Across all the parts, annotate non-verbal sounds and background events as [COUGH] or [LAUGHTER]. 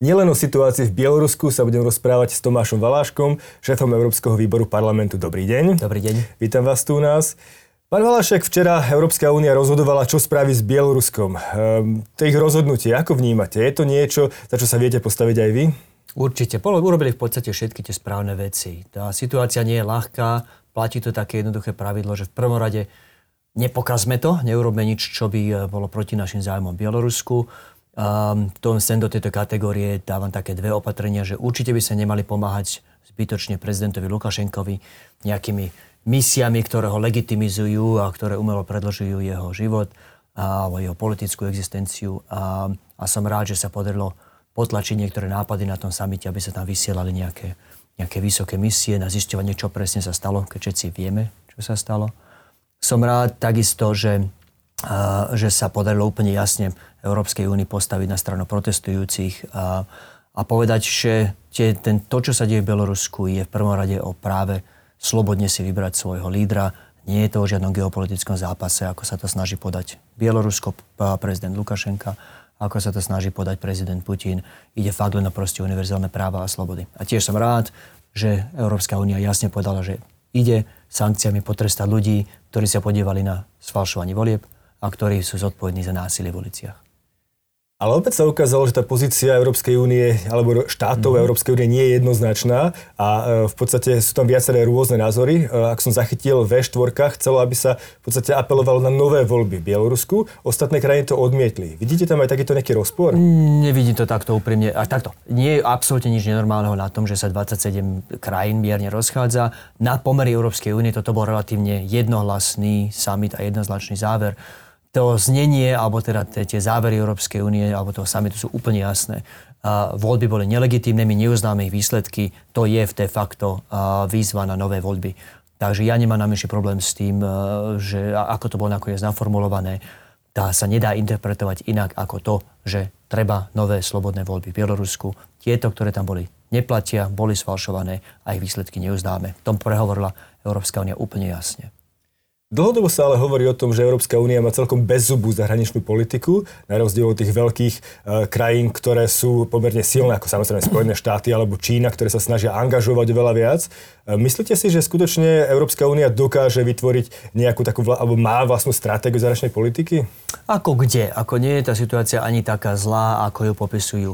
Nielen o situácii v Bielorusku sa budem rozprávať s Tomášom Valáškom, šéfom Európskeho výboru parlamentu. Dobrý deň. Dobrý deň. Vítam vás tu u nás. Pán Valášek, včera Európska únia rozhodovala, čo spraví s Bieloruskom. Ehm, to ich rozhodnutie, ako vnímate? Je to niečo, za čo sa viete postaviť aj vy? Určite. Urobili v podstate všetky tie správne veci. Tá situácia nie je ľahká. Platí to také jednoduché pravidlo, že v prvom rade nepokazme to, neurobme nič, čo by eh, bolo proti našim zájmom Bielorusku. Um, tom sem do tejto kategórie dávam také dve opatrenia, že určite by sa nemali pomáhať zbytočne prezidentovi Lukašenkovi nejakými misiami, ktoré ho legitimizujú a ktoré umelo predlžujú jeho život a jeho politickú existenciu. A, a som rád, že sa podarilo potlačiť niektoré nápady na tom samite, aby sa tam vysielali nejaké, nejaké vysoké misie na zisťovanie, čo presne sa stalo, keď všetci vieme, čo sa stalo. Som rád takisto, že, že sa podarilo úplne jasne Európskej únii postaviť na stranu protestujúcich a, a povedať, že tie, ten, to, čo sa deje v Bielorusku, je v prvom rade o práve slobodne si vybrať svojho lídra. Nie je to o žiadnom geopolitickom zápase, ako sa to snaží podať Bielorusko, prezident Lukašenka, ako sa to snaží podať prezident Putin. Ide fakt len o proste univerzálne práva a slobody. A tiež som rád, že Európska únia jasne povedala, že ide sankciami potrestať ľudí, ktorí sa podievali na sfalšovanie volieb a ktorí sú zodpovední za násilie v uliciach. Ale opäť sa ukázalo, že tá pozícia Európskej únie alebo štátov mm. Európskej únie nie je jednoznačná a e, v podstate sú tam viaceré rôzne názory. E, ak som zachytil V4, chcelo, aby sa v podstate apelovalo na nové voľby v Bielorusku. Ostatné krajiny to odmietli. Vidíte tam aj takýto nejaký rozpor? Nevidím to takto úprimne. A takto. Nie je absolútne nič nenormálneho na tom, že sa 27 krajín mierne rozchádza. Na pomery Európskej únie toto bol relatívne jednohlasný summit a jednoznačný záver to znenie, alebo teda tie závery Európskej únie, alebo toho samitu sú úplne jasné. Voľby boli nelegitímne, my neuznáme ich výsledky, to je de facto výzva na nové voľby. Takže ja nemám najmenší problém s tým, že ako to bolo nakoniec naformulované, tá sa nedá interpretovať inak ako to, že treba nové slobodné voľby v Bielorusku. Tieto, ktoré tam boli, neplatia, boli sfalšované a ich výsledky neuznáme. V tom prehovorila Európska únia úplne jasne. Dlhodobo sa ale hovorí o tom, že Európska únia má celkom bezzubú zahraničnú politiku, na rozdiel od tých veľkých e, krajín, ktoré sú pomerne silné, ako samozrejme Spojené štáty alebo Čína, ktoré sa snažia angažovať veľa viac. E, myslíte si, že skutočne Európska únia dokáže vytvoriť nejakú takú, vla, alebo má vlastnú stratégiu zahraničnej politiky? Ako kde? Ako nie je tá situácia ani taká zlá, ako ju popisujú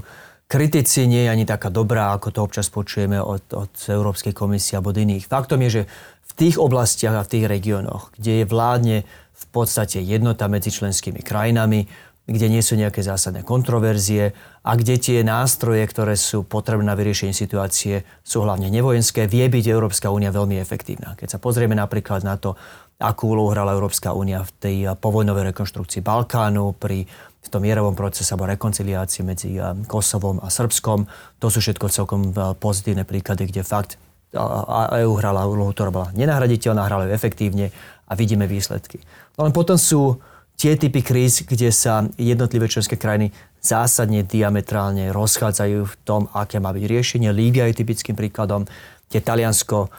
kritici, nie je ani taká dobrá, ako to občas počujeme od, od Európskej komisie alebo od iných. Faktom je, že tých oblastiach a v tých regiónoch, kde je vládne v podstate jednota medzi členskými krajinami, kde nie sú nejaké zásadné kontroverzie a kde tie nástroje, ktoré sú potrebné na vyriešenie situácie, sú hlavne nevojenské, vie byť Európska únia veľmi efektívna. Keď sa pozrieme napríklad na to, akú úlohu hrala Európska únia v tej povojnovej rekonštrukcii Balkánu, pri tom mierovom procese alebo rekonciliácii medzi Kosovom a Srbskom, to sú všetko celkom pozitívne príklady, kde fakt a EU hrala úlohu, ktorá bola nenahraditeľná, hrala ju efektívne a vidíme výsledky. No len potom sú tie typy kríz, kde sa jednotlivé členské krajiny zásadne diametrálne rozchádzajú v tom, aké má byť riešenie. Líbia je typickým príkladom, kde Taliansko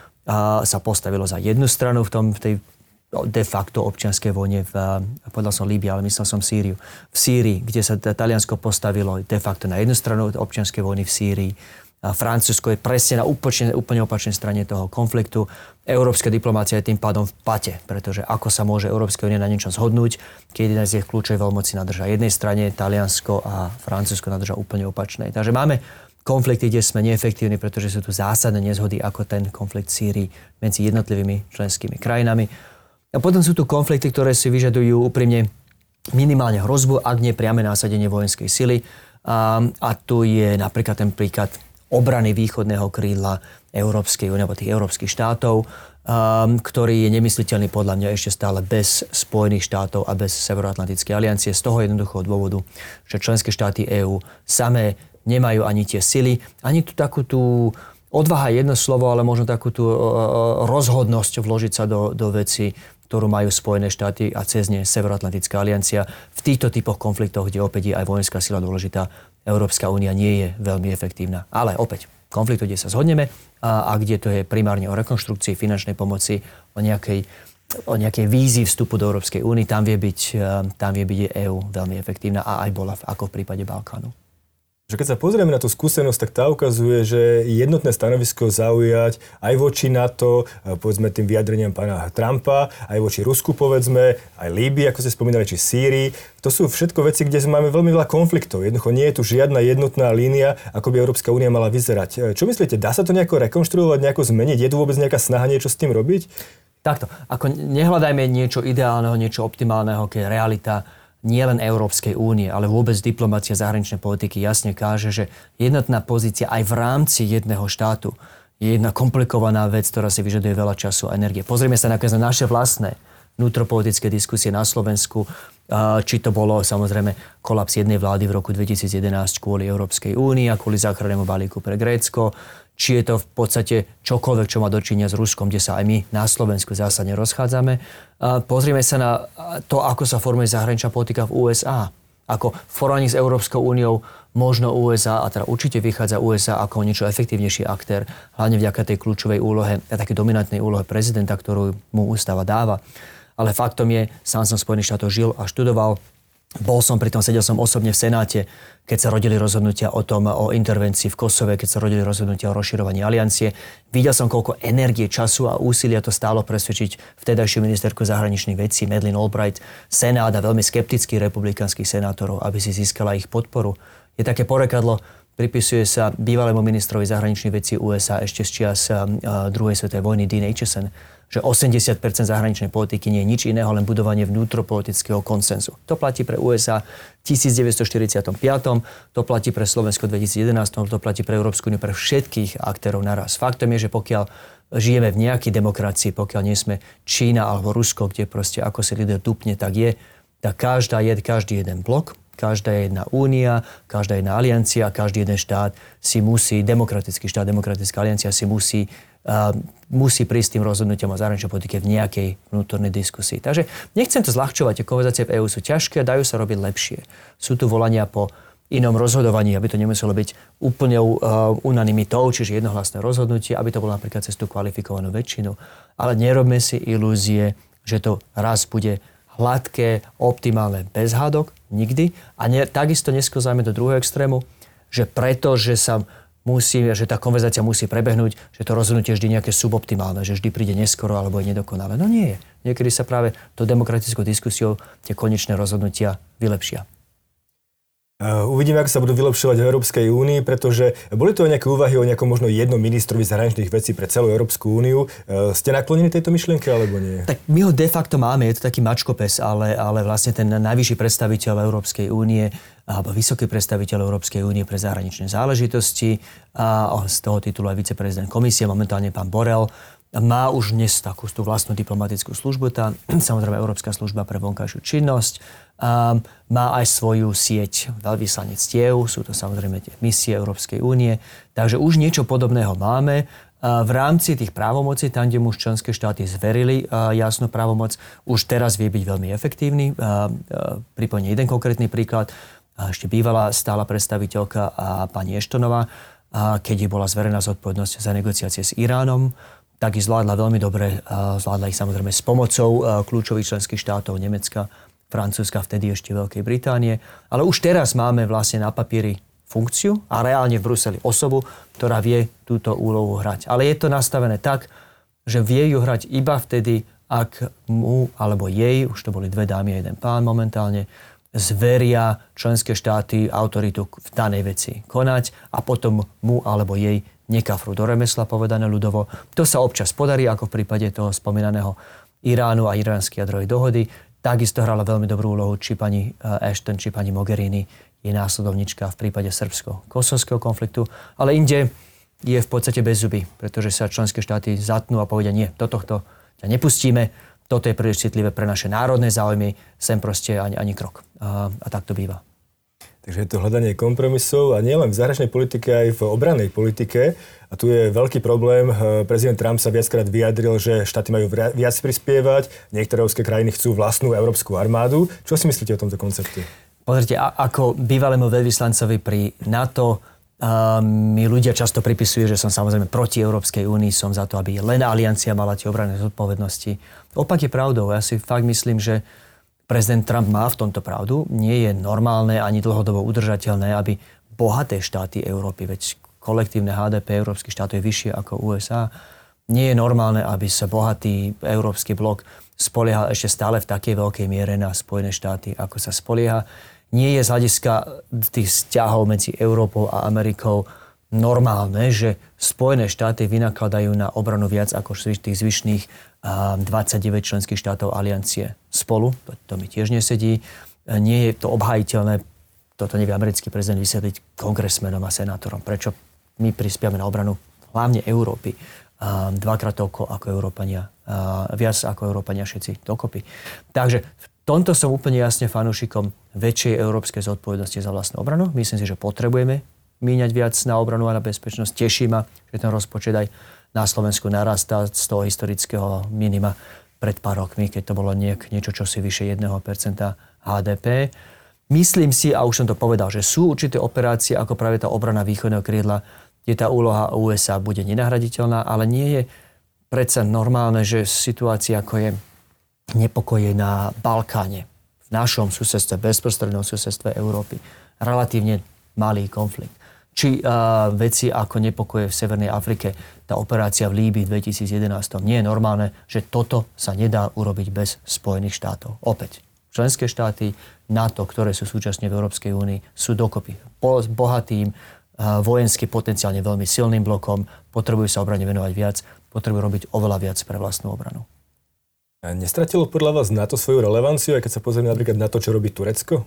sa postavilo za jednu stranu v, tom, v tej de facto občianskej vojne v, povedal som Líbia, ale myslel som Sýriu. V Sýrii, kde sa Taliansko postavilo de facto na jednu stranu občianskej vojny v Sýrii, Francúzsko je presne na úplne, úplne opačnej strane toho konfliktu. Európska diplomácia je tým pádom v pate, pretože ako sa môže Európska únia na niečom zhodnúť, keď jeden z ich kľúčovej veľmoci nadrža jednej strane, Taliansko a Francúzsko nadrža úplne opačnej. Takže máme konflikty, kde sme neefektívni, pretože sú tu zásadné nezhody, ako ten konflikt Sýrii medzi jednotlivými členskými krajinami. A potom sú tu konflikty, ktoré si vyžadujú úprimne minimálne hrozbu, ak nie priame násadenie vojenskej sily. A, a tu je napríklad ten príklad obrany východného krídla Európskej únie, alebo tých európskych štátov, um, ktorý je nemysliteľný podľa mňa ešte stále bez Spojených štátov a bez Severoatlantickej aliancie z toho jednoduchého dôvodu, že členské štáty EÚ samé nemajú ani tie sily, ani tú takú tú odvaha jedno slovo, ale možno takú tú rozhodnosť vložiť sa do, do veci, ktorú majú Spojené štáty a cez ne Severoatlantická aliancia. V týchto typoch konfliktoch, kde opäť je aj vojenská sila dôležitá, Európska únia nie je veľmi efektívna. Ale opäť, konfliktu, kde sa zhodneme a, a kde to je primárne o rekonštrukcii, finančnej pomoci, o nejakej, o nejakej vízii vstupu do Európskej únie, tam vie byť, tam vie byť EÚ veľmi efektívna a aj bola ako v prípade Balkánu. Že keď sa pozrieme na tú skúsenosť, tak tá ukazuje, že jednotné stanovisko zaujať aj voči NATO, povedzme tým vyjadreniam pána Trumpa, aj voči Rusku povedzme, aj Líbii, ako ste spomínali, či Sýrii. To sú všetko veci, kde máme veľmi veľa konfliktov. Jednoducho nie je tu žiadna jednotná línia, ako by Európska únia mala vyzerať. Čo myslíte, dá sa to nejako rekonštruovať, nejako zmeniť? Je tu vôbec nejaká snaha niečo s tým robiť? Takto, ako nehľadajme niečo ideálneho, niečo optimálneho, keď realita nielen Európskej únie, ale vôbec diplomácia zahraničnej politiky jasne káže, že jednotná pozícia aj v rámci jedného štátu je jedna komplikovaná vec, ktorá si vyžaduje veľa času a energie. Pozrieme sa na naše vlastné vnútropolitické diskusie na Slovensku, či to bolo samozrejme kolaps jednej vlády v roku 2011 kvôli Európskej únii a kvôli záchrannému balíku pre Grécko, či je to v podstate čokoľvek, čo má dočinia s Ruskom, kde sa aj my na Slovensku zásadne rozchádzame. Pozrieme sa na to, ako sa formuje zahraničná politika v USA. Ako porovnaní s Európskou úniou možno USA, a teda určite vychádza USA ako niečo efektívnejší aktér, hlavne vďaka tej kľúčovej úlohe, a také dominantnej úlohe prezidenta, ktorú mu ústava dáva. Ale faktom je, sám som v Spojených štátoch žil a študoval, bol som pri tom, sedel som osobne v Senáte, keď sa rodili rozhodnutia o tom, o intervencii v Kosove, keď sa rodili rozhodnutia o rozširovaní aliancie. Videl som, koľko energie, času a úsilia to stálo presvedčiť vtedajšiu ministerku zahraničných vecí Madeleine Albright, Senát a veľmi skeptických republikánskych senátorov, aby si získala ich podporu. Je také porekadlo, pripisuje sa bývalému ministrovi zahraničných vecí USA ešte z čias druhej svetovej vojny Dean Acheson že 80% zahraničnej politiky nie je nič iného, len budovanie vnútropolitického konsenzu. To platí pre USA v 1945, to platí pre Slovensko v 2011, to platí pre Európsku úniu, pre všetkých aktérov naraz. Faktom je, že pokiaľ žijeme v nejakej demokracii, pokiaľ nie sme Čína alebo Rusko, kde proste ako si líder dupne, tak je, tak každá je, každý jeden blok, každá jedna únia, každá jedna aliancia, každý jeden štát si musí, demokratický štát, demokratická aliancia si musí musí prísť tým rozhodnutiam o zahraničnej politike v nejakej vnútornej diskusii. Takže nechcem to zľahčovať, tie konverzácie v EÚ sú ťažké dajú sa robiť lepšie. Sú tu volania po inom rozhodovaní, aby to nemuselo byť úplne uh, unanimitou, čiže jednohlasné rozhodnutie, aby to bolo napríklad cez tú kvalifikovanú väčšinu. Ale nerobme si ilúzie, že to raz bude hladké, optimálne, bez hádok, nikdy. A ne, takisto neskozajme do druhého extrému, že preto, že sa musí, že tá konverzácia musí prebehnúť, že to rozhodnutie vždy nejaké suboptimálne, že vždy príde neskoro alebo je nedokonalé. No nie je. Niekedy sa práve to demokratickou diskusiou tie konečné rozhodnutia vylepšia. Uvidíme, ako sa budú vylepšovať v Európskej únii, pretože boli to nejaké úvahy o nejakom možno jednom ministrovi zahraničných vecí pre celú Európsku úniu. Ste naklonení tejto myšlienke alebo nie? Tak my ho de facto máme, je to taký mačkopes, ale, ale vlastne ten najvyšší predstaviteľ Európskej únie alebo vysoký predstaviteľ Európskej únie pre zahraničné záležitosti a z toho titulu aj viceprezident komisie, momentálne pán Borel, má už dnes takú tú vlastnú diplomatickú službu, tá [CLEARS THROAT] samozrejme Európska služba pre vonkajšiu činnosť, a má aj svoju sieť veľvyslanectiev, sú to samozrejme tie misie Európskej únie, takže už niečo podobného máme. V rámci tých právomocí, tam, kde mu už členské štáty zverili jasnú právomoc, už teraz vie byť veľmi efektívny. Pripomínam jeden konkrétny príklad. Ešte bývalá stála predstaviteľka pani Eštonová, keď jej bola zverená zodpovednosť za negociácie s Iránom, tak ich zvládla veľmi dobre. Zvládla ich samozrejme s pomocou kľúčových členských štátov Nemecka, Francúzska, vtedy ešte Veľkej Británie. Ale už teraz máme vlastne na papieri funkciu a reálne v Bruseli osobu, ktorá vie túto úlohu hrať. Ale je to nastavené tak, že vie ju hrať iba vtedy, ak mu alebo jej, už to boli dve dámy a jeden pán momentálne, zveria členské štáty autoritu v danej veci konať a potom mu alebo jej nekafru do remesla, povedané ľudovo. To sa občas podarí, ako v prípade toho spomínaného Iránu a iránskej jadrovej dohody. Takisto hrala veľmi dobrú úlohu či pani eh, Ashton, či pani Mogherini je následovnička v prípade srbsko-kosovského konfliktu. Ale inde je v podstate bez zuby, pretože sa členské štáty zatnú a povedia, nie, do tohto ťa nepustíme, toto je príliš citlivé pre naše národné záujmy, sem proste ani, ani krok. A, a tak to býva. Takže je to hľadanie kompromisov a nielen v zahraničnej politike, aj v obrannej politike. A tu je veľký problém. Prezident Trump sa viackrát vyjadril, že štáty majú viac prispievať, niektoré európske krajiny chcú vlastnú európsku armádu. Čo si myslíte o tomto koncepte? Pozrite, ako bývalému veľvyslancovi pri NATO a mi ľudia často pripisujú, že som samozrejme proti Európskej únii, som za to, aby len aliancia mala tie obranné zodpovednosti. Opak je pravdou. Ja si fakt myslím, že prezident Trump má v tomto pravdu. Nie je normálne ani dlhodobo udržateľné, aby bohaté štáty Európy, veď kolektívne HDP európskych štátov je vyššie ako USA. Nie je normálne, aby sa bohatý európsky blok spoliehal ešte stále v takej veľkej miere na Spojené štáty, ako sa spolieha. Nie je z hľadiska tých vzťahov medzi Európou a Amerikou normálne, že Spojené štáty vynakladajú na obranu viac ako tých zvyšných 29 členských štátov aliancie spolu. To, to mi tiež nesedí. Nie je to obhajiteľné, toto nevie americký prezident vysvetliť kongresmenom a senátorom. Prečo my prispiame na obranu hlavne Európy dvakrát toľko ako Európania, viac ako Európania všetci dokopy. Takže v tomto som úplne jasne fanúšikom väčšej európskej zodpovednosti za vlastnú obranu. Myslím si, že potrebujeme míňať viac na obranu a na bezpečnosť. Teší ma, že ten rozpočet aj na Slovensku narastá z toho historického minima pred pár rokmi, keď to bolo niek, niečo, čo si vyše 1% HDP. Myslím si, a už som to povedal, že sú určité operácie, ako práve tá obrana východného krídla, kde tá úloha USA bude nenahraditeľná, ale nie je predsa normálne, že situácia ako je nepokoje na Balkáne, v našom susedstve, bezprostrednom susedstve Európy, relatívne malý konflikt. Či uh, veci ako nepokoje v Severnej Afrike, tá operácia v Líbii v 2011. Nie je normálne, že toto sa nedá urobiť bez Spojených štátov. Opäť, členské štáty NATO, ktoré sú súčasne v Európskej únii, sú dokopy bohatým, vojensky potenciálne veľmi silným blokom, potrebujú sa obrane venovať viac, potrebujú robiť oveľa viac pre vlastnú obranu. A nestratilo podľa vás NATO svoju relevanciu, aj keď sa pozrieme napríklad na to, čo robí Turecko?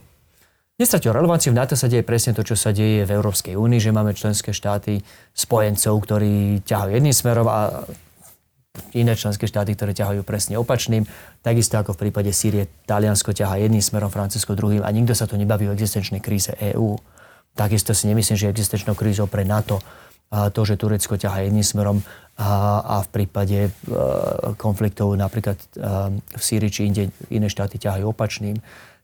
Nestratilo relevanciu. V NATO sa deje presne to, čo sa deje v Európskej únii, že máme členské štáty spojencov, ktorí ťahajú jedným smerom a iné členské štáty, ktoré ťahajú presne opačným. Takisto ako v prípade Sýrie, Taliansko ťahá jedným smerom, Francúzsko druhým a nikto sa tu nebaví o existenčnej kríze EÚ. Takisto si nemyslím, že existenčnou krízou pre NATO a to, že Turecko ťahá jedným smerom a, a v prípade e, konfliktov napríklad e, v Sýrii či inde iné štáty ťahajú opačným.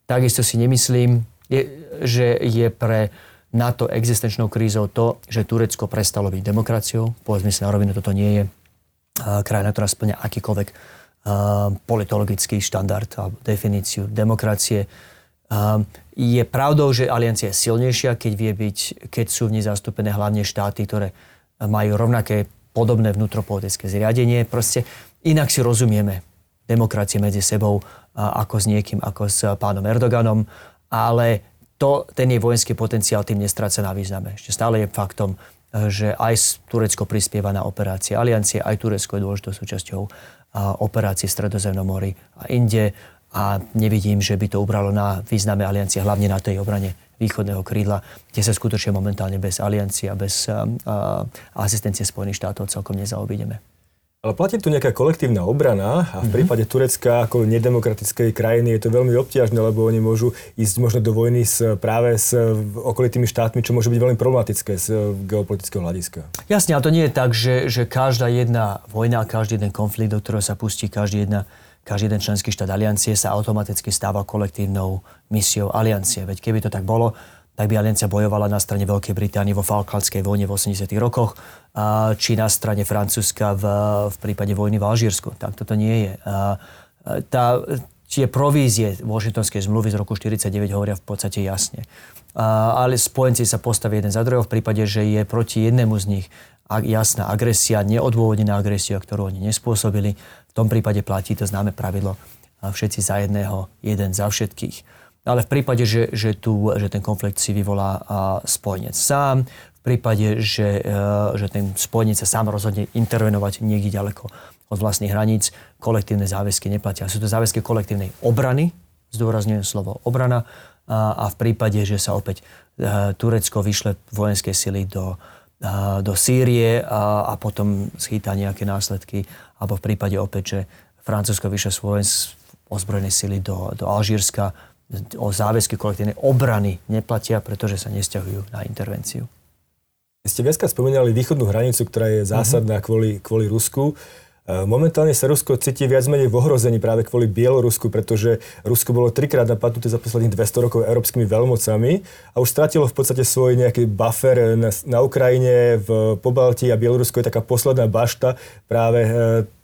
Takisto si nemyslím, je, že je pre NATO existenčnou krízou to, že Turecko prestalo byť demokraciou. Povedzme si na rovinu, toto nie je krajina, ktorá splňa akýkoľvek politologický štandard a definíciu demokracie. Je pravdou, že aliancia je silnejšia, keď, vie byť, keď sú v nej zastúpené hlavne štáty, ktoré majú rovnaké podobné vnútropolitické zriadenie. Proste inak si rozumieme demokracie medzi sebou ako s niekým, ako s pánom Erdoganom, ale to, ten jej vojenský potenciál tým nestráca na význame. Ešte stále je faktom, že aj Turecko prispieva na operácie aliancie, aj Turecko je dôležitou súčasťou operácií v Stredozemnom mori a inde a nevidím, že by to ubralo na význame aliancie, hlavne na tej obrane východného krídla, kde sa skutočne momentálne bez aliancie a bez a, a, asistencie Spojených štátov celkom nezaobídeme. Ale platí tu nejaká kolektívna obrana a v mhm. prípade Turecka ako nedemokratickej krajiny je to veľmi obťažné, lebo oni môžu ísť možno do vojny s, práve s okolitými štátmi, čo môže byť veľmi problematické z geopolitického hľadiska. Jasne, ale to nie je tak, že, že každá jedna vojna, každý jeden konflikt, do ktorého sa pustí každý, jedna, každý jeden členský štát aliancie sa automaticky stáva kolektívnou misiou aliancie. Veď keby to tak bolo, tak by aliancia bojovala na strane Veľkej Británie vo Falklandskej vojne v 80. rokoch, či na strane Francúzska v, v prípade vojny v Alžírsku. Tak toto nie je. Tá, tie provízie Washingtonskej zmluvy z roku 1949 hovoria v podstate jasne. Ale spojenci sa postavia jeden za druhého v prípade, že je proti jednému z nich jasná agresia, neodôvodnená agresia, ktorú oni nespôsobili. V tom prípade platí to známe pravidlo všetci za jedného, jeden za všetkých. Ale v prípade, že, že, tu, že ten konflikt si vyvolá spojenec sám, v prípade, že, e, že ten spojenec sa sám rozhodne intervenovať niekde ďaleko od vlastných hraníc, kolektívne záväzky neplatia. Sú to záväzky kolektívnej obrany, zdôrazňujem slovo obrana, a, a v prípade, že sa opäť e, Turecko vyšle vojenské sily do, do Sýrie a, a potom schýta nejaké následky, alebo v prípade opäť, že Francúzsko vyšle svoje ozbrojené sily do, do Alžírska, o záväzky kolektívnej obrany neplatia, pretože sa nesťahujú na intervenciu. Ste viackrát spomínali východnú hranicu, ktorá je zásadná uh-huh. kvôli, kvôli Rusku. E, momentálne sa Rusko cíti viac menej v ohrození práve kvôli Bielorusku, pretože Rusko bolo trikrát napadnuté za posledných 200 rokov európskymi veľmocami a už stratilo v podstate svoj nejaký buffer na, na Ukrajine, v Pobalti a Bielorusko je taká posledná bašta práve e,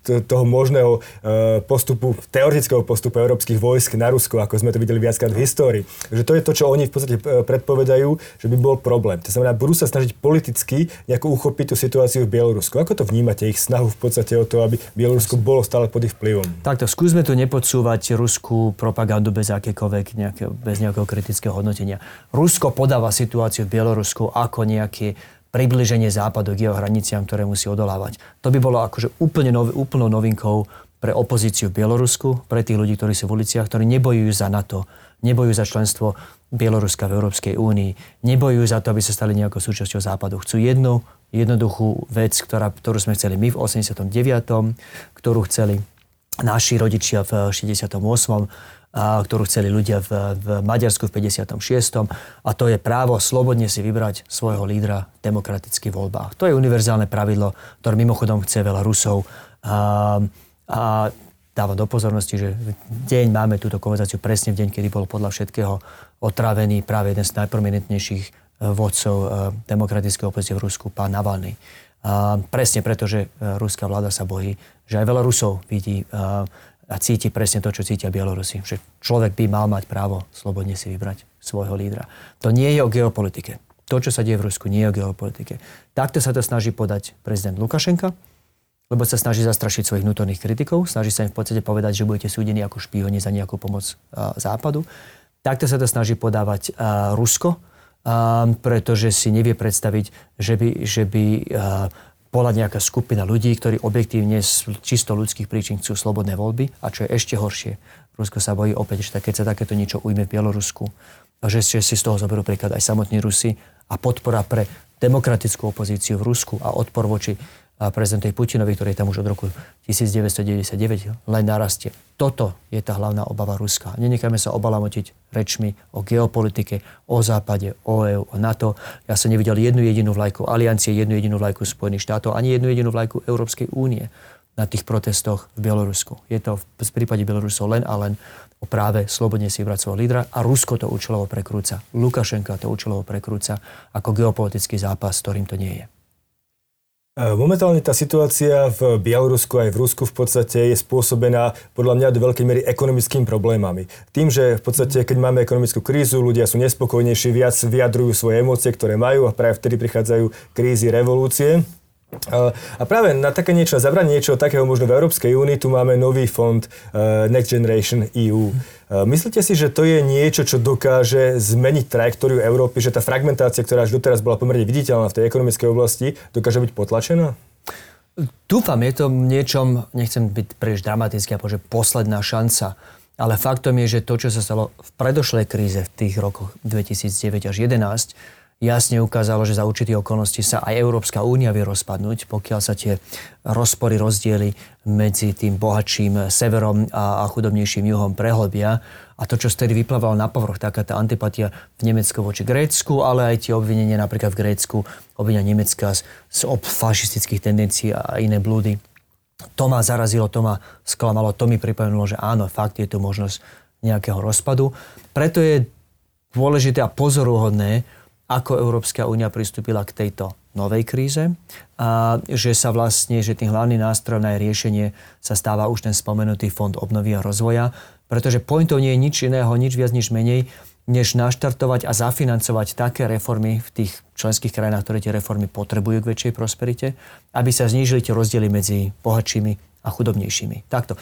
toho možného e, postupu, teoretického postupu európskych vojsk na Rusko, ako sme to videli viackrát v histórii. Že to je to, čo oni v podstate e, predpovedajú, že by bol problém. To znamená, budú sa snažiť politicky nejako uchopiť tú situáciu v Bielorusku. Ako to vnímate, ich snahu v podstate o to, aby Bielorusko bolo stále pod ich vplyvom? Takto, skúsme tu nepodsúvať ruskú propagandu bez akékoľvek, nejaké, bez nejakého kritického hodnotenia. Rusko podáva situáciu v Bielorusku ako nejaké približenie západu k jeho hraniciam, ktoré musí odolávať. To by bolo akože úplne nov, úplnou novinkou pre opozíciu v Bielorusku, pre tých ľudí, ktorí sú v uliciach, ktorí nebojujú za NATO, nebojujú za členstvo Bieloruska v Európskej únii, nebojujú za to, aby sa stali nejakou súčasťou západu. Chcú jednu jednoduchú vec, ktorá, ktorú sme chceli my v 89., ktorú chceli naši rodičia v 68 a, ktorú chceli ľudia v, v Maďarsku v 56. A to je právo slobodne si vybrať svojho lídra v demokratických voľbách. To je univerzálne pravidlo, ktoré mimochodom chce veľa Rusov. A, a dávam do pozornosti, že deň máme túto konverzáciu presne v deň, kedy bol podľa všetkého otrávený práve jeden z najprominentnejších e, vodcov e, demokratickej opozície v Rusku, pán Navalny. A presne preto, že e, ruská vláda sa bojí, že aj veľa Rusov vidí a cíti presne to, čo cítia Bielorusi. Že človek by mal mať právo slobodne si vybrať svojho lídra. To nie je o geopolitike. To, čo sa deje v Rusku, nie je o geopolitike. Takto sa to snaží podať prezident Lukašenka, lebo sa snaží zastrašiť svojich vnútorných kritikov, snaží sa im v podstate povedať, že budete súdení ako špioni za nejakú pomoc západu. Takto sa to snaží podávať Rusko, pretože si nevie predstaviť, že by, že by bola nejaká skupina ľudí, ktorí objektívne z čisto ľudských príčin chcú slobodné voľby. A čo je ešte horšie, Rusko sa bojí opäť, že keď sa takéto niečo ujme v Bielorusku, že, že si z toho zoberú príklad aj samotní Rusi a podpora pre demokratickú opozíciu v Rusku a odpor voči prezidentovi Putinovi, ktorý je tam už od roku 1999, len narastie. Toto je tá hlavná obava Ruska. Nenechajme sa obalamotiť rečmi o geopolitike, o Západe, o EU, o NATO. Ja som nevidel jednu jedinú vlajku aliancie, jednu jedinú vlajku Spojených štátov, ani jednu jedinú vlajku Európskej únie na tých protestoch v Bielorusku. Je to v prípade Bielorusov len a len o práve slobodne si vybrať svojho lídra a Rusko to účelovo prekrúca. Lukašenka to účelovo prekrúca ako geopolitický zápas, ktorým to nie je. E, momentálne tá situácia v Bielorusku aj v Rusku v podstate je spôsobená podľa mňa do veľkej miery ekonomickými problémami. Tým, že v podstate keď máme ekonomickú krízu, ľudia sú nespokojnejší, viac vyjadrujú svoje emócie, ktoré majú a práve vtedy prichádzajú krízy, revolúcie. A práve na také niečo, zabrať niečo takého možno v Európskej únii, tu máme nový fond uh, Next Generation EU. Uh, myslíte si, že to je niečo, čo dokáže zmeniť trajektóriu Európy, že tá fragmentácia, ktorá až doteraz bola pomerne viditeľná v tej ekonomickej oblasti, dokáže byť potlačená? Dúfam, je to niečom, nechcem byť príliš dramatický, že posledná šanca. Ale faktom je, že to, čo sa stalo v predošlej kríze v tých rokoch 2009 až 2011, jasne ukázalo, že za určitých okolností sa aj Európska únia vie rozpadnúť, pokiaľ sa tie rozpory, rozdiely medzi tým bohatším severom a, a chudobnejším juhom prehlbia. A to, čo vtedy vyplávalo na povrch, taká tá antipatia v Nemecku voči Grécku, ale aj tie obvinenia napríklad v Grécku, obvinenia Nemecka z, z fašistických tendencií a iné blúdy. To ma zarazilo, to ma sklamalo, to mi pripomenulo, že áno, fakt je tu možnosť nejakého rozpadu. Preto je dôležité a pozoruhodné, ako Európska únia pristúpila k tejto novej kríze a že sa vlastne, že tým hlavným nástrojom na jej riešenie sa stáva už ten spomenutý fond obnovy a rozvoja, pretože pointou nie je nič iného, nič viac, nič menej, než naštartovať a zafinancovať také reformy v tých členských krajinách, ktoré tie reformy potrebujú k väčšej prosperite, aby sa znížili tie rozdiely medzi bohatšími a chudobnejšími. Takto.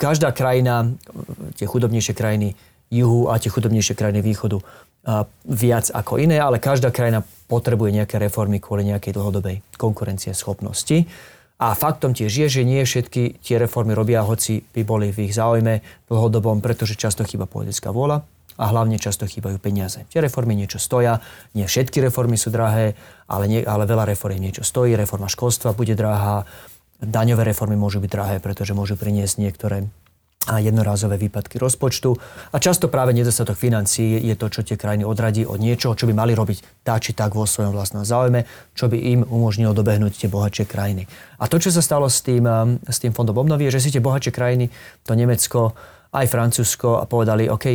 Každá krajina, tie chudobnejšie krajiny juhu a tie chudobnejšie krajiny východu viac ako iné, ale každá krajina potrebuje nejaké reformy kvôli nejakej dlhodobej konkurencie schopnosti. A faktom tiež je, že nie všetky tie reformy robia, hoci by boli v ich záujme dlhodobom, pretože často chýba politická vôľa a hlavne často chýbajú peniaze. Tie reformy niečo stoja, nie všetky reformy sú drahé, ale, nie, ale veľa reformy niečo stojí. Reforma školstva bude drahá, daňové reformy môžu byť drahé, pretože môžu priniesť niektoré a jednorázové výpadky rozpočtu. A často práve nedostatok financií je to, čo tie krajiny odradí od niečoho, čo by mali robiť tá či tak vo svojom vlastnom záujme, čo by im umožnilo dobehnúť tie bohatšie krajiny. A to, čo sa stalo s tým, um, s tým fondom obnovy, je, že si tie bohatšie krajiny, to Nemecko, aj Francúzsko, a povedali, OK,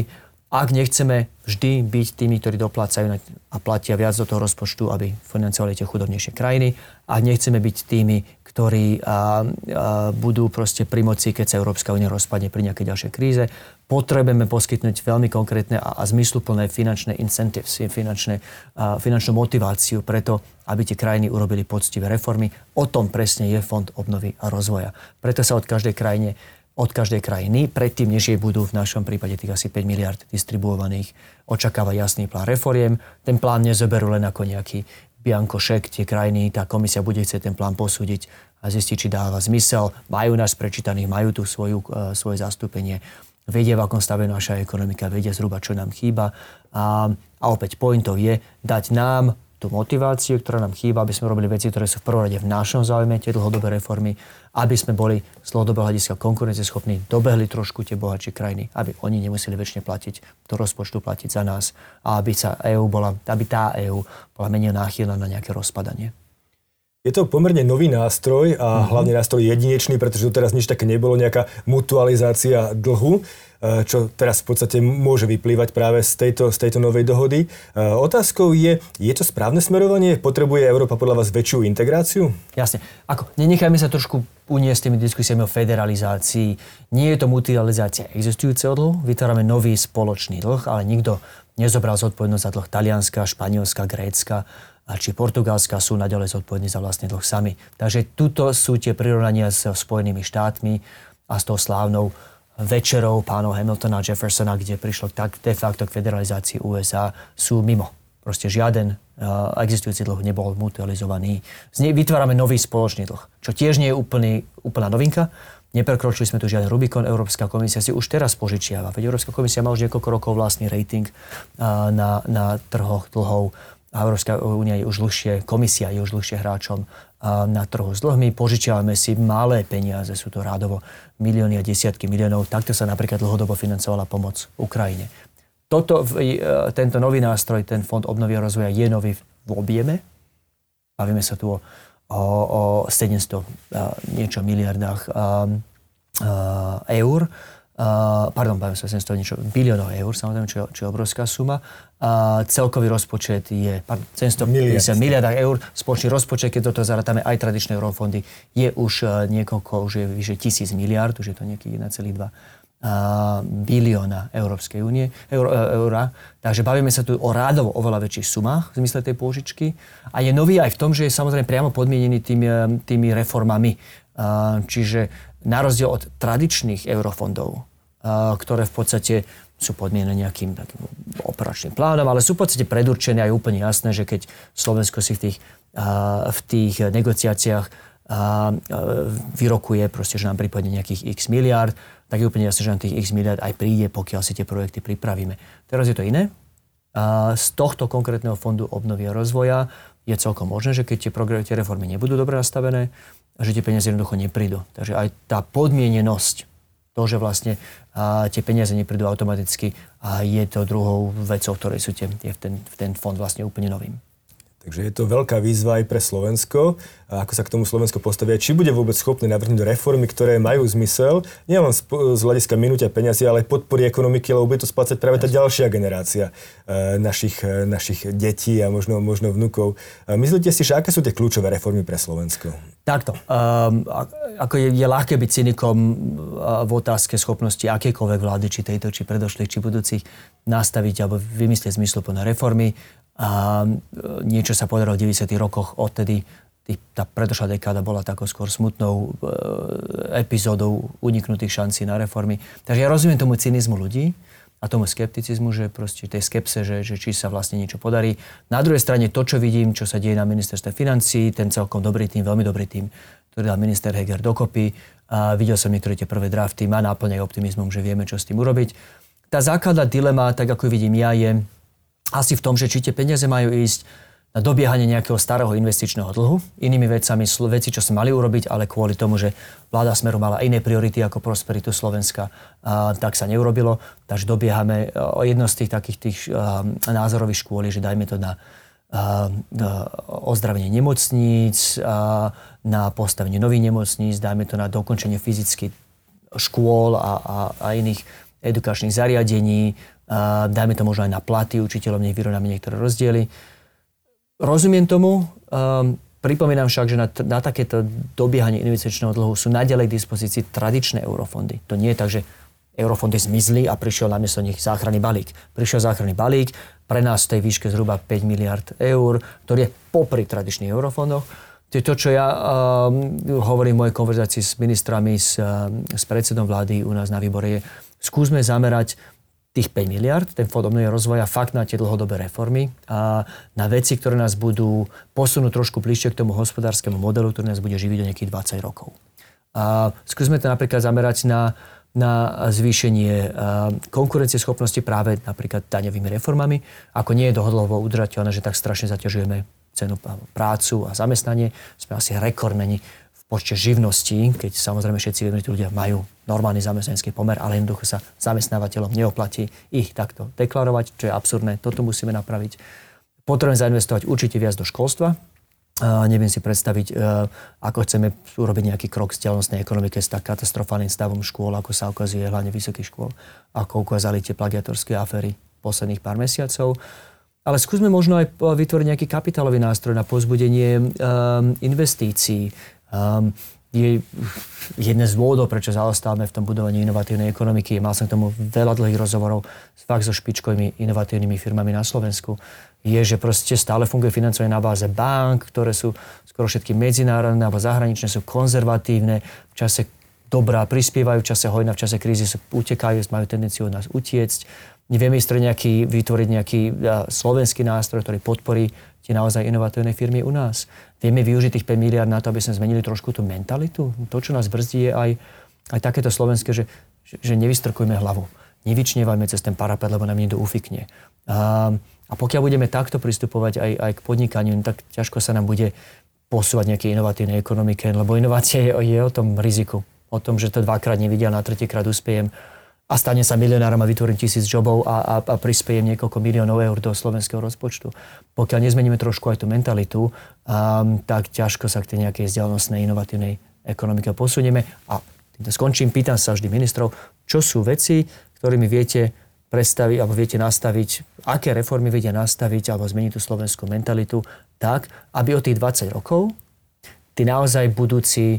ak nechceme vždy byť tými, ktorí doplácajú a platia viac do toho rozpočtu, aby financovali tie chudobnejšie krajiny, a nechceme byť tými, ktorí a, a, budú proste pri moci, keď sa Európska únia rozpadne pri nejakej ďalšej kríze, potrebujeme poskytnúť veľmi konkrétne a, a zmysluplné finančné incentives, finančné, a, finančnú motiváciu preto, aby tie krajiny urobili poctivé reformy. O tom presne je Fond obnovy a rozvoja. Preto sa od každej krajine od každej krajiny, predtým, než jej budú v našom prípade tých asi 5 miliard distribuovaných, očakáva jasný plán reforiem. Ten plán nezoberú len ako nejaký biankošek tie krajiny, tá komisia bude chcieť ten plán posúdiť a zistiť, či dáva zmysel. Majú nás prečítaných, majú tu svoju, uh, svoje zastúpenie, vedia, v akom stave naša ekonomika, vedia zhruba, čo nám chýba. A, a opäť pointov je dať nám tú motiváciu, ktorá nám chýba, aby sme robili veci, ktoré sú v prvom rade v našom záujme, tie dlhodobé reformy, aby sme boli z dlhodobého hľadiska konkurenceschopní, dobehli trošku tie bohatšie krajiny, aby oni nemuseli väčšine platiť do rozpočtu platiť za nás a aby, sa EU bola, aby tá EÚ bola menej náchylná na nejaké rozpadanie. Je to pomerne nový nástroj a mm-hmm. hlavne nástroj jedinečný, pretože doteraz nič také nebolo, nejaká mutualizácia dlhu, e, čo teraz v podstate môže vyplývať práve z tejto, z tejto novej dohody. E, otázkou je, je to správne smerovanie? Potrebuje Európa podľa vás väčšiu integráciu? Jasne. Ako, nenechajme sa trošku uniesť tými diskusiami o federalizácii. Nie je to mutualizácia existujúceho dlhu, vytvárame nový spoločný dlh, ale nikto nezobral zodpovednosť za dlh Talianska, Španielska, Grécka a či Portugalska sú naďalej zodpovední za vlastný dlh sami. Takže tuto sú tie prirovnania s Spojenými štátmi a s tou slávnou večerou pánov Hamiltona a Jeffersona, kde prišlo tak de facto k federalizácii USA, sú mimo. Proste žiaden uh, existujúci dlh nebol mutualizovaný. Z nej vytvárame nový spoločný dlh, čo tiež nie je úplný, úplná novinka. Neprekročili sme tu žiaden Rubikon. Európska komisia si už teraz požičiava. Veď Európska komisia má už niekoľko rokov vlastný rating uh, na, na trhoch dlhov a Európska únia je už dlhšie, komisia je už dlhšie hráčom na trhu s dlhmi. Požičiavame si malé peniaze, sú to rádovo milióny a desiatky miliónov. Takto sa napríklad dlhodobo financovala pomoc Ukrajine. Toto, e, tento nový nástroj, ten Fond obnovy a rozvoja je nový v objeme. Bavíme sa tu o, o, o 700 niečo miliardách eur Uh, pardon, bavím sa 700 niečo, biliónov eur, samozrejme, čo, čo je obrovská suma. Uh, celkový rozpočet je pardon, 750 miliard eur. Spoločný rozpočet, keď toto zarátame aj tradičné eurofondy, je už uh, niekoľko, už je vyše tisíc miliard, už je to nejaký 1,2 uh, bilióna Európskej únie, eur, uh, eura. Takže bavíme sa tu o rádovo oveľa väčších sumách v zmysle tej pôžičky. A je nový aj v tom, že je samozrejme priamo podmienený tými, tými reformami. Uh, čiže na rozdiel od tradičných eurofondov, ktoré v podstate sú podmienené nejakým takým operačným plánom, ale sú v podstate predurčené aj úplne jasné, že keď Slovensko si v tých, v tých negociáciách vyrokuje, proste, že nám prípadne nejakých x miliard, tak je úplne jasné, že nám tých x miliard aj príde, pokiaľ si tie projekty pripravíme. Teraz je to iné. Z tohto konkrétneho fondu obnovy a rozvoja je celkom možné, že keď tie, tie reformy nebudú dobre nastavené, že tie peniaze jednoducho neprídu. Takže aj tá podmienenosť, to, že vlastne a, tie peniaze neprídu automaticky, a je to druhou vecou, ktorej sú tie, tie, ten, ten fond vlastne úplne novým. Takže je to veľká výzva aj pre Slovensko. A ako sa k tomu Slovensko postavia? Či bude vôbec schopné navrhnúť reformy, ktoré majú zmysel, nielen z, z hľadiska minúťa peniazy, ale aj podpory ekonomiky, lebo bude to splácať práve tá ďalšia generácia e, našich, e, našich detí a možno, možno vnúkov. E, myslíte si, že aké sú tie kľúčové reformy pre Slovensko? Takto. Um, ako je, je ľahké byť cynikom v otázke schopnosti akékoľvek vlády, či tejto, či predošlých, či budúcich, nastaviť alebo vymyslieť zmysluplné reformy. A e, niečo sa podarilo v 90. rokoch, odtedy tá predošlá dekáda bola takou skôr smutnou e, epizódou uniknutých šancí na reformy. Takže ja rozumiem tomu cynizmu ľudí a tomu skepticizmu, že proste tej skepse, že, že či sa vlastne niečo podarí. Na druhej strane to, čo vidím, čo sa deje na ministerstve financí, ten celkom dobrý tým, veľmi dobrý tým, ktorý dal minister Heger dokopy. A videl som niektoré tie prvé drafty, má náplňajú optimizmom, že vieme, čo s tým urobiť. Tá základná dilema, tak ako vidím ja, je, asi v tom, že či tie peniaze majú ísť na dobiehanie nejakého starého investičného dlhu, inými vecami, veci, čo sme mali urobiť, ale kvôli tomu, že vláda Smeru mala iné priority ako prosperitu Slovenska, a, tak sa neurobilo. Takže dobiehame e, o jedno z tých takých tých a, e, názorových škôl, že dajme to na ozdravenie nemocníc, na postavenie nových nemocníc, dajme to na dokončenie fyzických škôl a, a, a iných edukačných zariadení, dajme to možno aj na platy učiteľov, nech vyrovnáme niektoré rozdiely. Rozumiem tomu, pripomínam však, že na, na takéto dobiehanie investičného dlhu sú naďalej k dispozícii tradičné eurofondy. To nie je tak, že eurofondy zmizli a prišiel namiesto nich záchranný balík. Prišiel záchranný balík, pre nás v tej výške zhruba 5 miliard eur, ktorý je popri tradičných eurofondoch. To to, čo ja uh, hovorím v mojej konverzácii s ministrami, s, uh, s predsedom vlády u nás na výbore, je skúsme zamerať tých 5 miliard, ten fond obnovy rozvoja, fakt na tie dlhodobé reformy a na veci, ktoré nás budú posunúť trošku bližšie k tomu hospodárskemu modelu, ktorý nás bude živiť o nejakých 20 rokov. A skúsme to napríklad zamerať na, na zvýšenie konkurencieschopnosti práve napríklad daňovými reformami. Ako nie je dohodlovo udržateľné, že tak strašne zaťažujeme cenu prácu a zamestnanie. Sme asi rekordmeni počte živností, keď samozrejme všetci vieme, že ľudia majú normálny zamestnanecký pomer, ale jednoducho sa zamestnávateľom neoplatí ich takto deklarovať, čo je absurdné. Toto musíme napraviť. Potrebujeme zainvestovať určite viac do školstva. Uh, neviem si predstaviť, uh, ako chceme urobiť nejaký krok z telnostnej ekonomike s tak katastrofálnym stavom škôl, ako sa ukazuje hlavne vysokých škôl, ako ukázali tie plagiatorské aféry posledných pár mesiacov. Ale skúsme možno aj vytvoriť nejaký kapitálový nástroj na pozbudenie um, investícií, Um, je jeden z dôvodov, prečo zaostávame v tom budovaní inovatívnej ekonomiky. Mal som k tomu veľa dlhých rozhovorov fakt so špičkovými inovatívnymi firmami na Slovensku. Je, že proste stále funguje financovanie na báze bank, ktoré sú skoro všetky medzinárodné alebo zahraničné, sú konzervatívne, v čase dobrá prispievajú, v čase hojna, v čase krízy sa utekajú, majú tendenciu od nás utiecť. Nevieme ísť nejaký, vytvoriť nejaký slovenský nástroj, ktorý podporí tie naozaj inovatívne firmy u nás. Vieme využiť tých 5 miliard na to, aby sme zmenili trošku tú mentalitu. To, čo nás brzdí, je aj, aj takéto slovenské, že, že nevystrkujme hlavu. Nevyčnievajme cez ten parapet, lebo nám niekto ufikne. A, a pokiaľ budeme takto pristupovať aj, aj k podnikaniu, no tak ťažko sa nám bude posúvať nejaké inovatívnej ekonomike, lebo inovácia je, je o tom riziku. O tom, že to dvakrát nevidia, na tretíkrát uspiejem a stane sa milionárom a vytvorím tisíc jobov a, a, a prispiejem niekoľko miliónov eur do slovenského rozpočtu. Pokiaľ nezmeníme trošku aj tú mentalitu, um, tak ťažko sa k tej nejakej vzdialenosnej inovatívnej ekonomike posunieme. A týmto skončím, pýtam sa vždy ministrov, čo sú veci, ktorými viete predstaviť alebo viete nastaviť, aké reformy vedia nastaviť alebo zmeniť tú slovenskú mentalitu tak, aby o tých 20 rokov tí naozaj budúci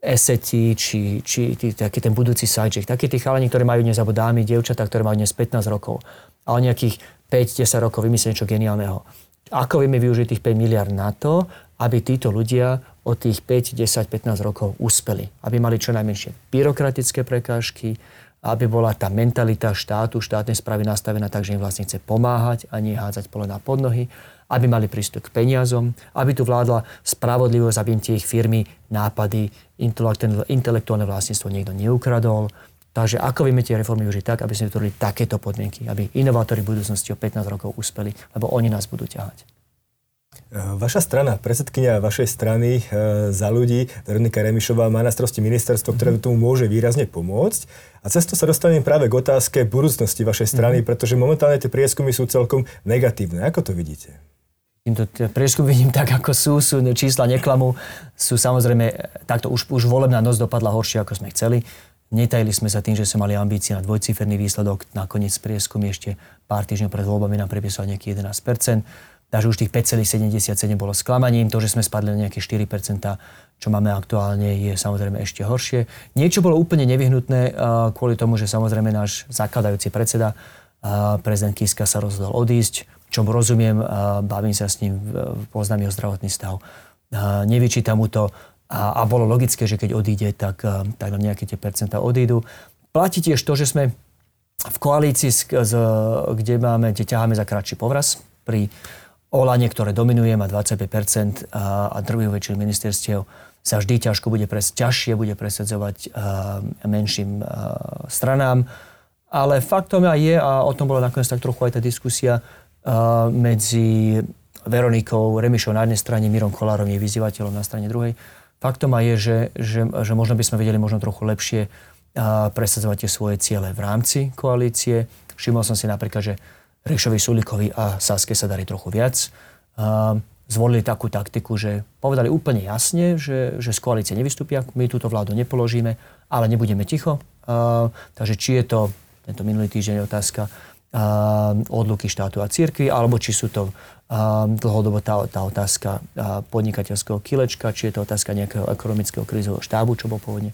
eseti, či, či tí, taký ten budúci sidechick. Takí tí chalani, ktorí majú dnes, alebo dámy, dievčatá, ktoré majú dnes 15 rokov a o nejakých 5-10 rokov vymyslieť niečo geniálneho. Ako vieme využiť tých 5 miliard na to, aby títo ľudia od tých 5, 10, 15 rokov uspeli. Aby mali čo najmenšie byrokratické prekážky, aby bola tá mentalita štátu, štátnej správy nastavená tak, že im vlastne chce pomáhať a nie hádzať pole na podnohy aby mali prístup k peniazom, aby tu vládla spravodlivosť, aby im tie ich firmy, nápady, intelektuálne vlastníctvo niekto neukradol. Takže ako vieme tie reformy užiť tak, aby sme vytvorili takéto podmienky, aby inovátori v budúcnosti o 15 rokov uspeli, lebo oni nás budú ťahať. Vaša strana, predsedkynia vašej strany e, za ľudí, Veronika Remišová, má na starosti ministerstvo, ktoré tomu môže výrazne pomôcť. A cesto sa dostanem práve k otázke budúcnosti vašej strany, mm-hmm. pretože momentálne tie prieskumy sú celkom negatívne. Ako to vidíte? Týmto prieskum vidím tak, ako sú, sú čísla neklamú, sú samozrejme, takto už, už volebná noc dopadla horšie, ako sme chceli. Netajili sme sa tým, že sme mali ambície na dvojciferný výsledok. Nakoniec prieskum ešte pár týždňov pred voľbami nám pripísal nejaký 11%. Takže už tých 5,77 bolo sklamaním. To, že sme spadli na nejaké 4%, čo máme aktuálne, je samozrejme ešte horšie. Niečo bolo úplne nevyhnutné kvôli tomu, že samozrejme náš zakladajúci predseda, prezident Kiska sa rozhodol odísť čom rozumiem, bavím sa s ním, poznám jeho zdravotný stav. Nevyčítam mu to a, a bolo logické, že keď odíde, tak, tak nám nejaké tie percentá odídu. Platí tiež to, že sme v koalícii, kde máme, kde ťaháme za kratší povraz pri Olane, ktoré dominuje, má 25% a, a druhú väčšinu ministerstiev sa vždy ťažko bude pres, ťažšie bude presadzovať a, menším a, stranám. Ale faktom je, a o tom bola nakoniec tak trochu aj tá diskusia, medzi Veronikou Remišou na jednej strane, Mirom Kolárom, jej vyzývateľom na strane druhej. Faktom je, že, že, že možno by sme vedeli možno trochu lepšie presadzovať tie svoje ciele v rámci koalície. Všimol som si napríklad, že Rešovi Sulikovi a Saske sa darí trochu viac. Zvolili takú taktiku, že povedali úplne jasne, že, že z koalície nevystúpia, my túto vládu nepoložíme, ale nebudeme ticho. Takže či je to, tento minulý týždeň je otázka, odluky štátu a církvy, alebo či sú to dlhodobo tá, tá otázka podnikateľského kilečka, či je to otázka nejakého ekonomického krízového štábu, čo bol pôvodne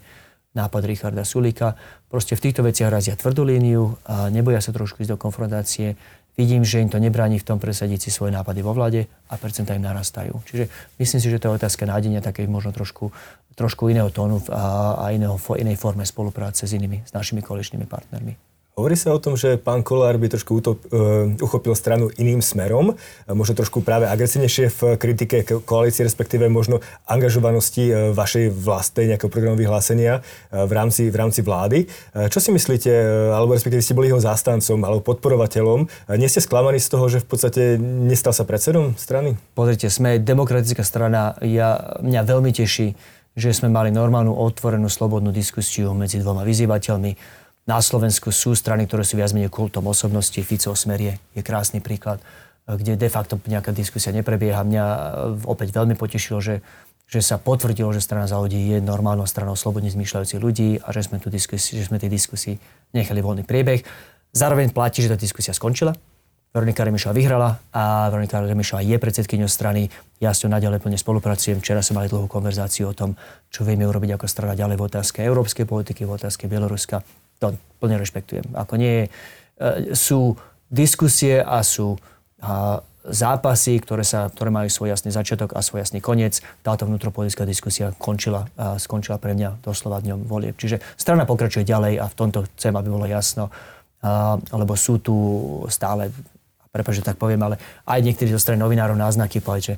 nápad Richarda Sulika. Proste v týchto veciach razia tvrdú líniu, a neboja sa trošku ísť do konfrontácie. Vidím, že im to nebráni v tom presadiť si svoje nápady vo vlade a percentá im narastajú. Čiže myslím si, že to je otázka nádenia takej možno trošku, trošku iného tónu a, a iného, inej forme spolupráce s inými, s našimi koaličnými partnermi. Hovorí sa o tom, že pán Kolár by trošku utop, uh, uchopil stranu iným smerom, možno trošku práve agresívnejšie v kritike koalície, respektíve možno angažovanosti uh, vašej vlastnej nejakého programu vyhlásenia uh, v, rámci, v rámci vlády. Čo si myslíte, alebo respektíve ste boli jeho zástancom alebo podporovateľom, nie ste sklamaní z toho, že v podstate nestal sa predsedom strany? Pozrite, sme demokratická strana. Ja, mňa veľmi teší, že sme mali normálnu, otvorenú, slobodnú diskusiu medzi dvoma vyzývateľmi na Slovensku sú strany, ktoré sú viac menej kultom osobnosti. Fico Smer je, je krásny príklad, kde de facto nejaká diskusia neprebieha. Mňa e, opäť veľmi potešilo, že, že sa potvrdilo, že strana za ľudí je normálnou stranou slobodne zmýšľajúcich ľudí a že sme, tu diskusi, že sme tej diskusii nechali voľný priebeh. Zároveň platí, že tá diskusia skončila. Veronika Remišová vyhrala a Veronika Remišová je predsedkyňou strany. Ja s ňou naďalej plne spolupracujem. Včera sme mali dlhú konverzáciu o tom, čo vieme urobiť ako strana ďalej v otázke európskej politiky, v otázke Bieloruska to plne rešpektujem. Ako nie, e, sú diskusie a sú a zápasy, ktoré, sa, ktoré majú svoj jasný začiatok a svoj jasný koniec. Táto vnútropolitická diskusia končila, a skončila pre mňa doslova dňom volieb. Čiže strana pokračuje ďalej a v tomto chcem, aby bolo jasno, a, lebo sú tu stále, prepáč, tak poviem, ale aj niektorí zo strany novinárov náznaky povedať, že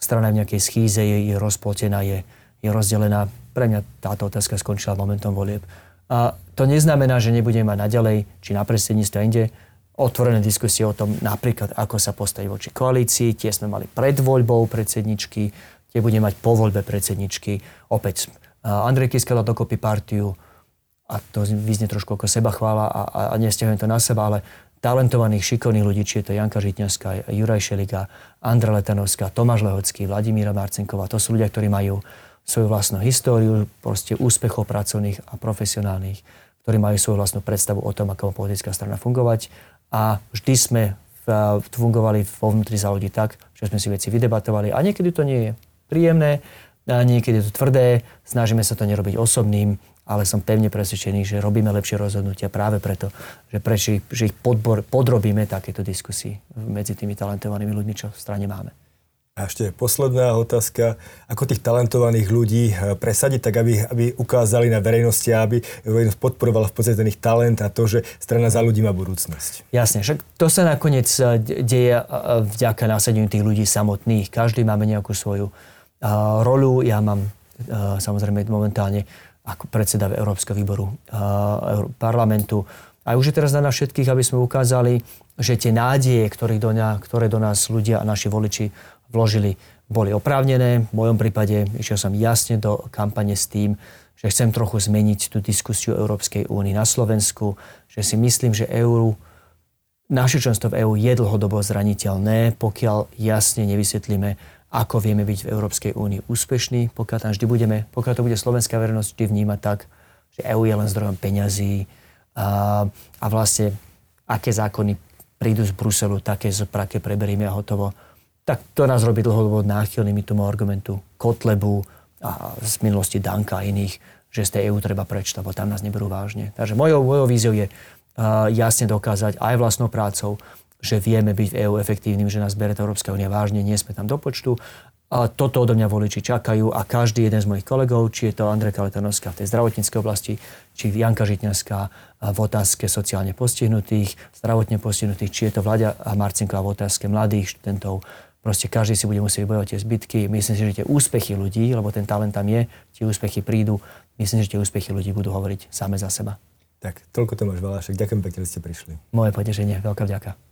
strana v nejakej schýze je, je rozplotená, je, je rozdelená. Pre mňa táto otázka skončila momentom volieb. A to neznamená, že nebudeme mať naďalej, či na predsedníctve inde, otvorené diskusie o tom napríklad, ako sa postaviť voči koalícii. Tie sme mali pred voľbou predsedničky, tie budeme mať po voľbe predsedničky. Opäť Andrej Kiska dal dokopy partiu a to vyznie trošku ako seba chvála a, a, a nestiahujem to na seba, ale talentovaných, šikovných ľudí, či je to Janka Žitňanská, Juraj Šeliga, Andra Letanovská, Tomáš Lehocký, Vladimíra Marcinková. To sú ľudia, ktorí majú svoju vlastnú históriu, proste úspechov pracovných a profesionálnych, ktorí majú svoju vlastnú predstavu o tom, ako má politická strana fungovať. A vždy sme fungovali vo vnútri za ľudí tak, že sme si veci vydebatovali. A niekedy to nie je príjemné, a niekedy je to tvrdé, snažíme sa to nerobiť osobným, ale som pevne presvedčený, že robíme lepšie rozhodnutia práve preto, že, preči, že ich podbor, podrobíme takéto diskusii medzi tými talentovanými ľuďmi, čo v strane máme. A ešte posledná otázka. Ako tých talentovaných ľudí eh, presadiť tak, aby, aby ukázali na verejnosti aby verejnosť podporovala v podstate ten ich talent a to, že strana za ľudí má budúcnosť? Jasne, však to sa nakoniec eh, deje eh, vďaka násadeniu tých ľudí samotných. Každý máme nejakú svoju rolu. Ja mám samozrejme momentálne ako predseda Európskeho výboru parlamentu. A už je teraz na nás všetkých, aby sme ukázali, že tie nádeje, ktoré do, ktoré do nás ľudia a naši voliči vložili, boli oprávnené. V mojom prípade išiel som jasne do kampane s tým, že chcem trochu zmeniť tú diskusiu Európskej únii na Slovensku, že si myslím, že EU, naše členstvo v EÚ je dlhodobo zraniteľné, pokiaľ jasne nevysvetlíme, ako vieme byť v Európskej únii úspešní, pokiaľ tam vždy budeme, pokiaľ to bude slovenská verejnosť vždy vnímať tak, že EÚ je len zdrojom peňazí a, a vlastne aké zákony prídu z Bruselu, také z Prake preberieme a hotovo tak to nás robí dlhodobo náchylnými tomu argumentu Kotlebu a z minulosti Danka a iných, že z tej EÚ treba preč, lebo tam nás neberú vážne. Takže mojou, mojou víziou je uh, jasne dokázať aj vlastnou prácou, že vieme byť v EÚ efektívnym, že nás bere Európska únia vážne, nie sme tam do počtu. A toto odo mňa voliči čakajú a každý jeden z mojich kolegov, či je to Andrej Kaletanovská v tej zdravotníckej oblasti, či Janka Žitňanská v otázke sociálne postihnutých, zdravotne postihnutých, či je to Vlaďa a Marcinková v otázke mladých študentov, Proste každý si bude musieť bojovať tie zbytky. Myslím si, že tie úspechy ľudí, lebo ten talent tam je, tie úspechy prídu. Myslím, že tie úspechy ľudí budú hovoriť same za seba. Tak, toľko Tomáš Valášek. Ďakujem pekne, že ste prišli. Moje potešenie. Veľká vďaka.